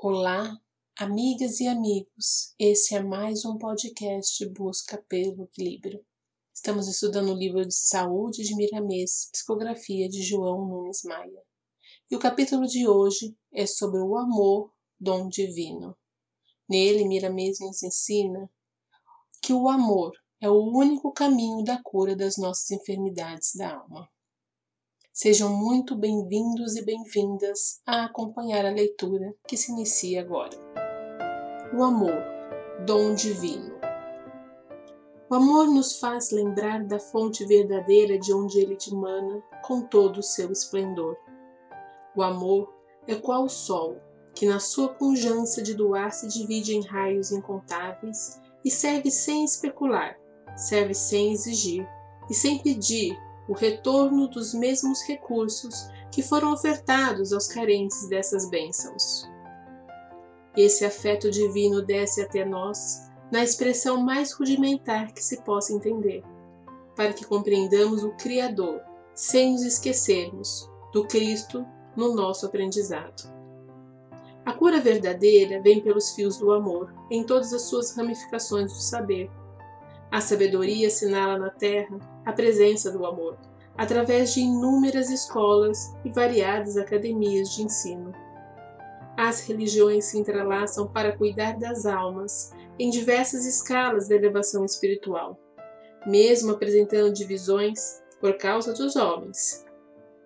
Olá, amigas e amigos. Esse é mais um podcast Busca pelo Equilíbrio. Estamos estudando o livro de Saúde de Miramês, psicografia de João Nunes Maia. E o capítulo de hoje é sobre o amor, dom divino. Nele, Miramês nos ensina que o amor é o único caminho da cura das nossas enfermidades da alma. Sejam muito bem-vindos e bem-vindas a acompanhar a leitura que se inicia agora. O amor, dom divino. O amor nos faz lembrar da fonte verdadeira de onde ele dimana com todo o seu esplendor. O amor é qual o sol, que na sua pujança de doar se divide em raios incontáveis e serve sem especular, serve sem exigir e sem pedir o retorno dos mesmos recursos que foram ofertados aos carentes dessas bênçãos. Esse afeto divino desce até nós na expressão mais rudimentar que se possa entender, para que compreendamos o Criador, sem nos esquecermos do Cristo no nosso aprendizado. A cura verdadeira vem pelos fios do amor, em todas as suas ramificações do saber, a sabedoria assinala na Terra a presença do amor, através de inúmeras escolas e variadas academias de ensino. As religiões se entrelaçam para cuidar das almas em diversas escalas da elevação espiritual, mesmo apresentando divisões por causa dos homens.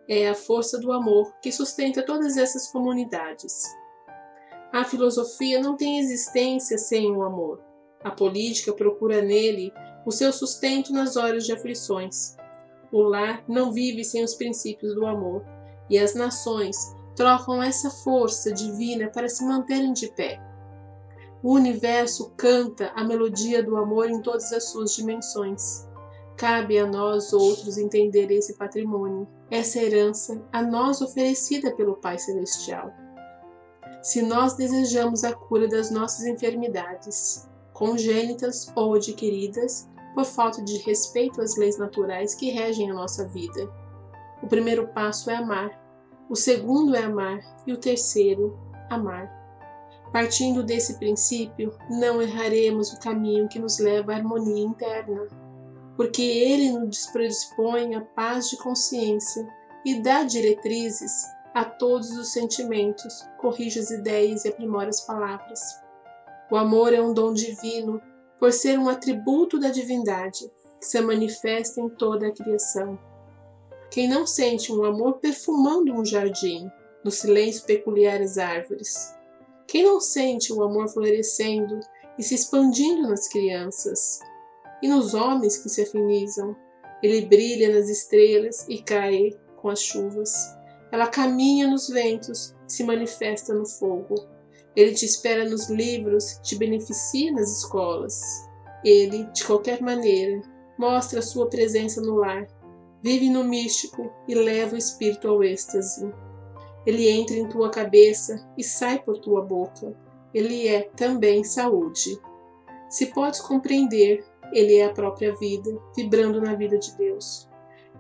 É a força do amor que sustenta todas essas comunidades. A filosofia não tem existência sem o amor a política procura nele o seu sustento nas horas de aflições. O lar não vive sem os princípios do amor, e as nações trocam essa força divina para se manterem de pé. O universo canta a melodia do amor em todas as suas dimensões. Cabe a nós outros entender esse patrimônio, essa herança a nós oferecida pelo Pai Celestial. Se nós desejamos a cura das nossas enfermidades, congênitas ou adquiridas por falta de respeito às leis naturais que regem a nossa vida. O primeiro passo é amar, o segundo é amar e o terceiro, amar. Partindo desse princípio, não erraremos o caminho que nos leva à harmonia interna, porque ele nos predispõe à paz de consciência e dá diretrizes a todos os sentimentos, corrige as ideias e aprimora as palavras. O amor é um dom divino, por ser um atributo da divindade, que se manifesta em toda a criação. Quem não sente um amor perfumando um jardim, no silêncio peculiar das árvores? Quem não sente o amor florescendo e se expandindo nas crianças? E nos homens que se afinizam? Ele brilha nas estrelas e cai com as chuvas. Ela caminha nos ventos e se manifesta no fogo. Ele te espera nos livros, te beneficia nas escolas. Ele, de qualquer maneira, mostra a sua presença no lar, vive no místico e leva o espírito ao êxtase. Ele entra em tua cabeça e sai por tua boca. Ele é também saúde. Se podes compreender, ele é a própria vida, vibrando na vida de Deus.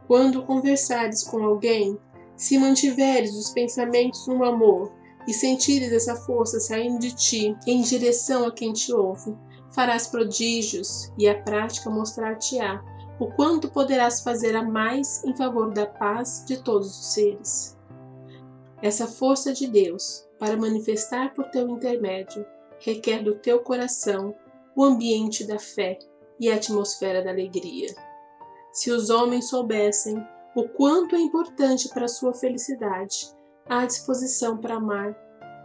Quando conversares com alguém, se mantiveres os pensamentos no amor e sentires essa força saindo de ti em direção a quem te ouve, farás prodígios e a prática mostrar-te-á o quanto poderás fazer a mais em favor da paz de todos os seres. Essa força de Deus, para manifestar por teu intermédio, requer do teu coração o ambiente da fé e a atmosfera da alegria. Se os homens soubessem o quanto é importante para a sua felicidade à disposição para amar.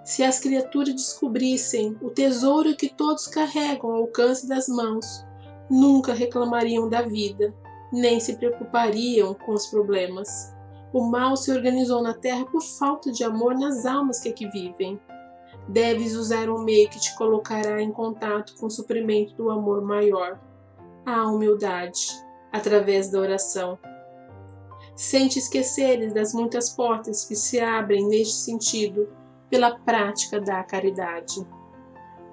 Se as criaturas descobrissem o tesouro que todos carregam ao alcance das mãos, nunca reclamariam da vida, nem se preocupariam com os problemas. O mal se organizou na terra por falta de amor nas almas que aqui vivem. Deves usar um meio que te colocará em contato com o suprimento do amor maior, a humildade, através da oração sem te esqueceres das muitas portas que se abrem neste sentido pela prática da caridade.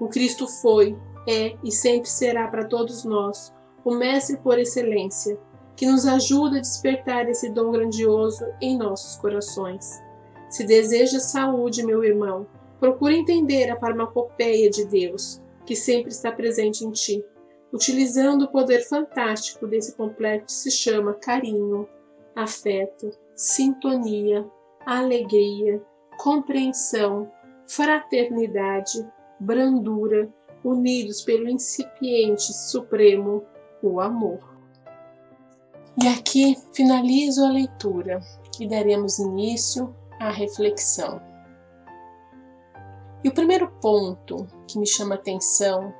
O Cristo foi, é e sempre será para todos nós o Mestre por excelência, que nos ajuda a despertar esse dom grandioso em nossos corações. Se desejas saúde, meu irmão, Procure entender a farmacopeia de Deus, que sempre está presente em ti, utilizando o poder fantástico desse complexo que se chama carinho, afeto, sintonia, alegria, compreensão, fraternidade, brandura, unidos pelo incipiente supremo, o amor. E aqui finalizo a leitura e daremos início à reflexão. E o primeiro ponto que me chama atenção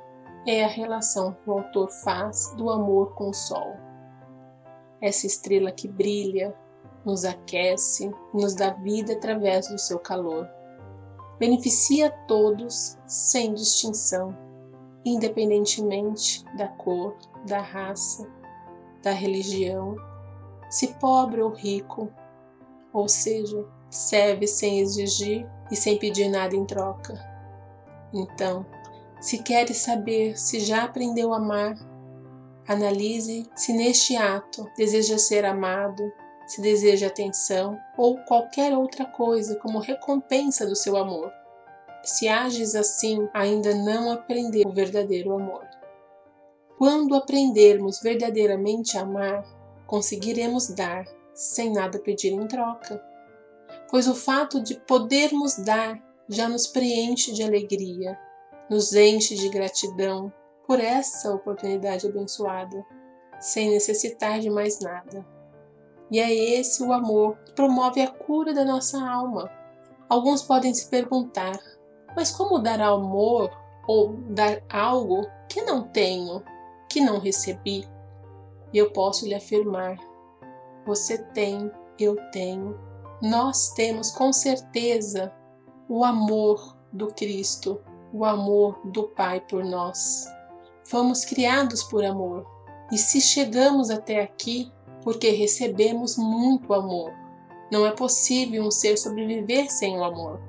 é a relação que o autor faz do amor com o sol. Essa estrela que brilha, nos aquece, nos dá vida através do seu calor. Beneficia a todos sem distinção, independentemente da cor, da raça, da religião, se pobre ou rico, ou seja, serve sem exigir e sem pedir nada em troca. Então, se queres saber se já aprendeu a amar, analise se neste ato deseja ser amado, se deseja atenção ou qualquer outra coisa como recompensa do seu amor. Se ages assim, ainda não aprendeu o verdadeiro amor. Quando aprendermos verdadeiramente a amar, conseguiremos dar sem nada pedir em troca pois o fato de podermos dar já nos preenche de alegria, nos enche de gratidão por essa oportunidade abençoada, sem necessitar de mais nada. E é esse o amor que promove a cura da nossa alma. Alguns podem se perguntar: mas como dar amor ou dar algo que não tenho, que não recebi? E eu posso lhe afirmar: você tem, eu tenho, nós temos com certeza o amor do Cristo, o amor do Pai por nós. Fomos criados por amor e se chegamos até aqui porque recebemos muito amor. Não é possível um ser sobreviver sem o amor.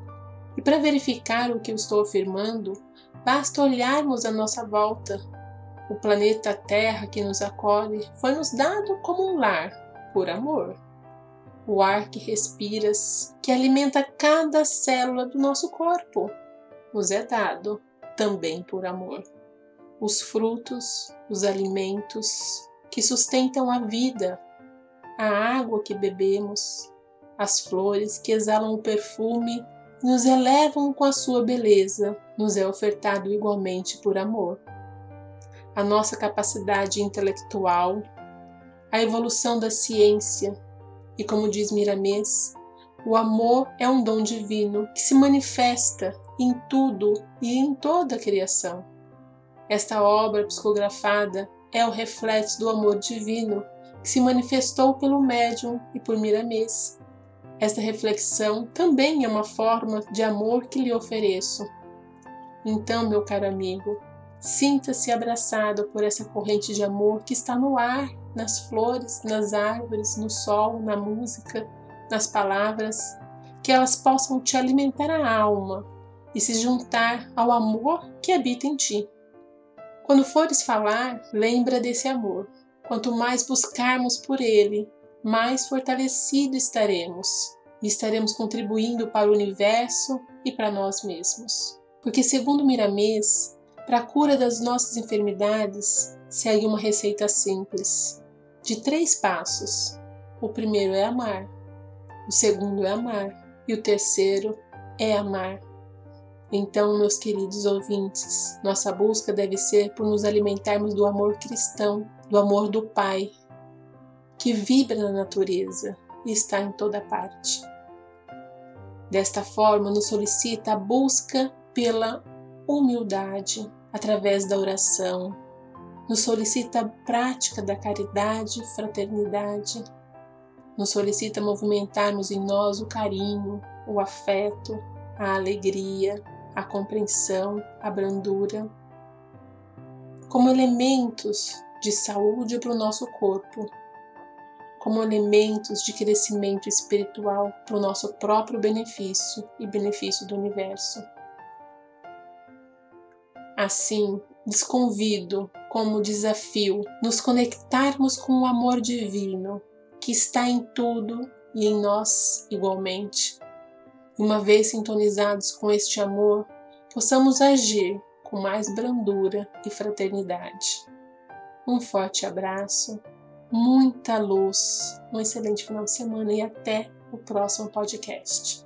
E para verificar o que eu estou afirmando, basta olharmos à nossa volta. O planeta Terra que nos acolhe foi nos dado como um lar por amor o ar que respiras, que alimenta cada célula do nosso corpo, nos é dado também por amor. Os frutos, os alimentos que sustentam a vida, a água que bebemos, as flores que exalam o perfume e nos elevam com a sua beleza, nos é ofertado igualmente por amor. A nossa capacidade intelectual, a evolução da ciência, e como diz Miramês, o amor é um dom divino que se manifesta em tudo e em toda a criação. Esta obra psicografada é o reflexo do amor divino que se manifestou pelo médium e por Miramês. Esta reflexão também é uma forma de amor que lhe ofereço. Então, meu caro amigo, sinta-se abraçado por essa corrente de amor que está no ar nas flores, nas árvores, no sol, na música, nas palavras, que elas possam te alimentar a alma e se juntar ao amor que habita em ti. Quando fores falar, lembra desse amor. Quanto mais buscarmos por ele, mais fortalecido estaremos e estaremos contribuindo para o universo e para nós mesmos. Porque, segundo Miramês, para a cura das nossas enfermidades, segue uma receita simples: de três passos. O primeiro é amar, o segundo é amar e o terceiro é amar. Então, meus queridos ouvintes, nossa busca deve ser por nos alimentarmos do amor cristão, do amor do Pai, que vibra na natureza e está em toda parte. Desta forma, nos solicita a busca pela humildade através da oração, nos solicita a prática da caridade fraternidade, nos solicita movimentarmos em nós o carinho, o afeto, a alegria, a compreensão, a brandura, como elementos de saúde para o nosso corpo, como elementos de crescimento espiritual para o nosso próprio benefício e benefício do universo. Assim, lhes convido como desafio nos conectarmos com o amor divino que está em tudo e em nós igualmente. Uma vez sintonizados com este amor, possamos agir com mais brandura e fraternidade. Um forte abraço, muita luz, um excelente final de semana e até o próximo podcast.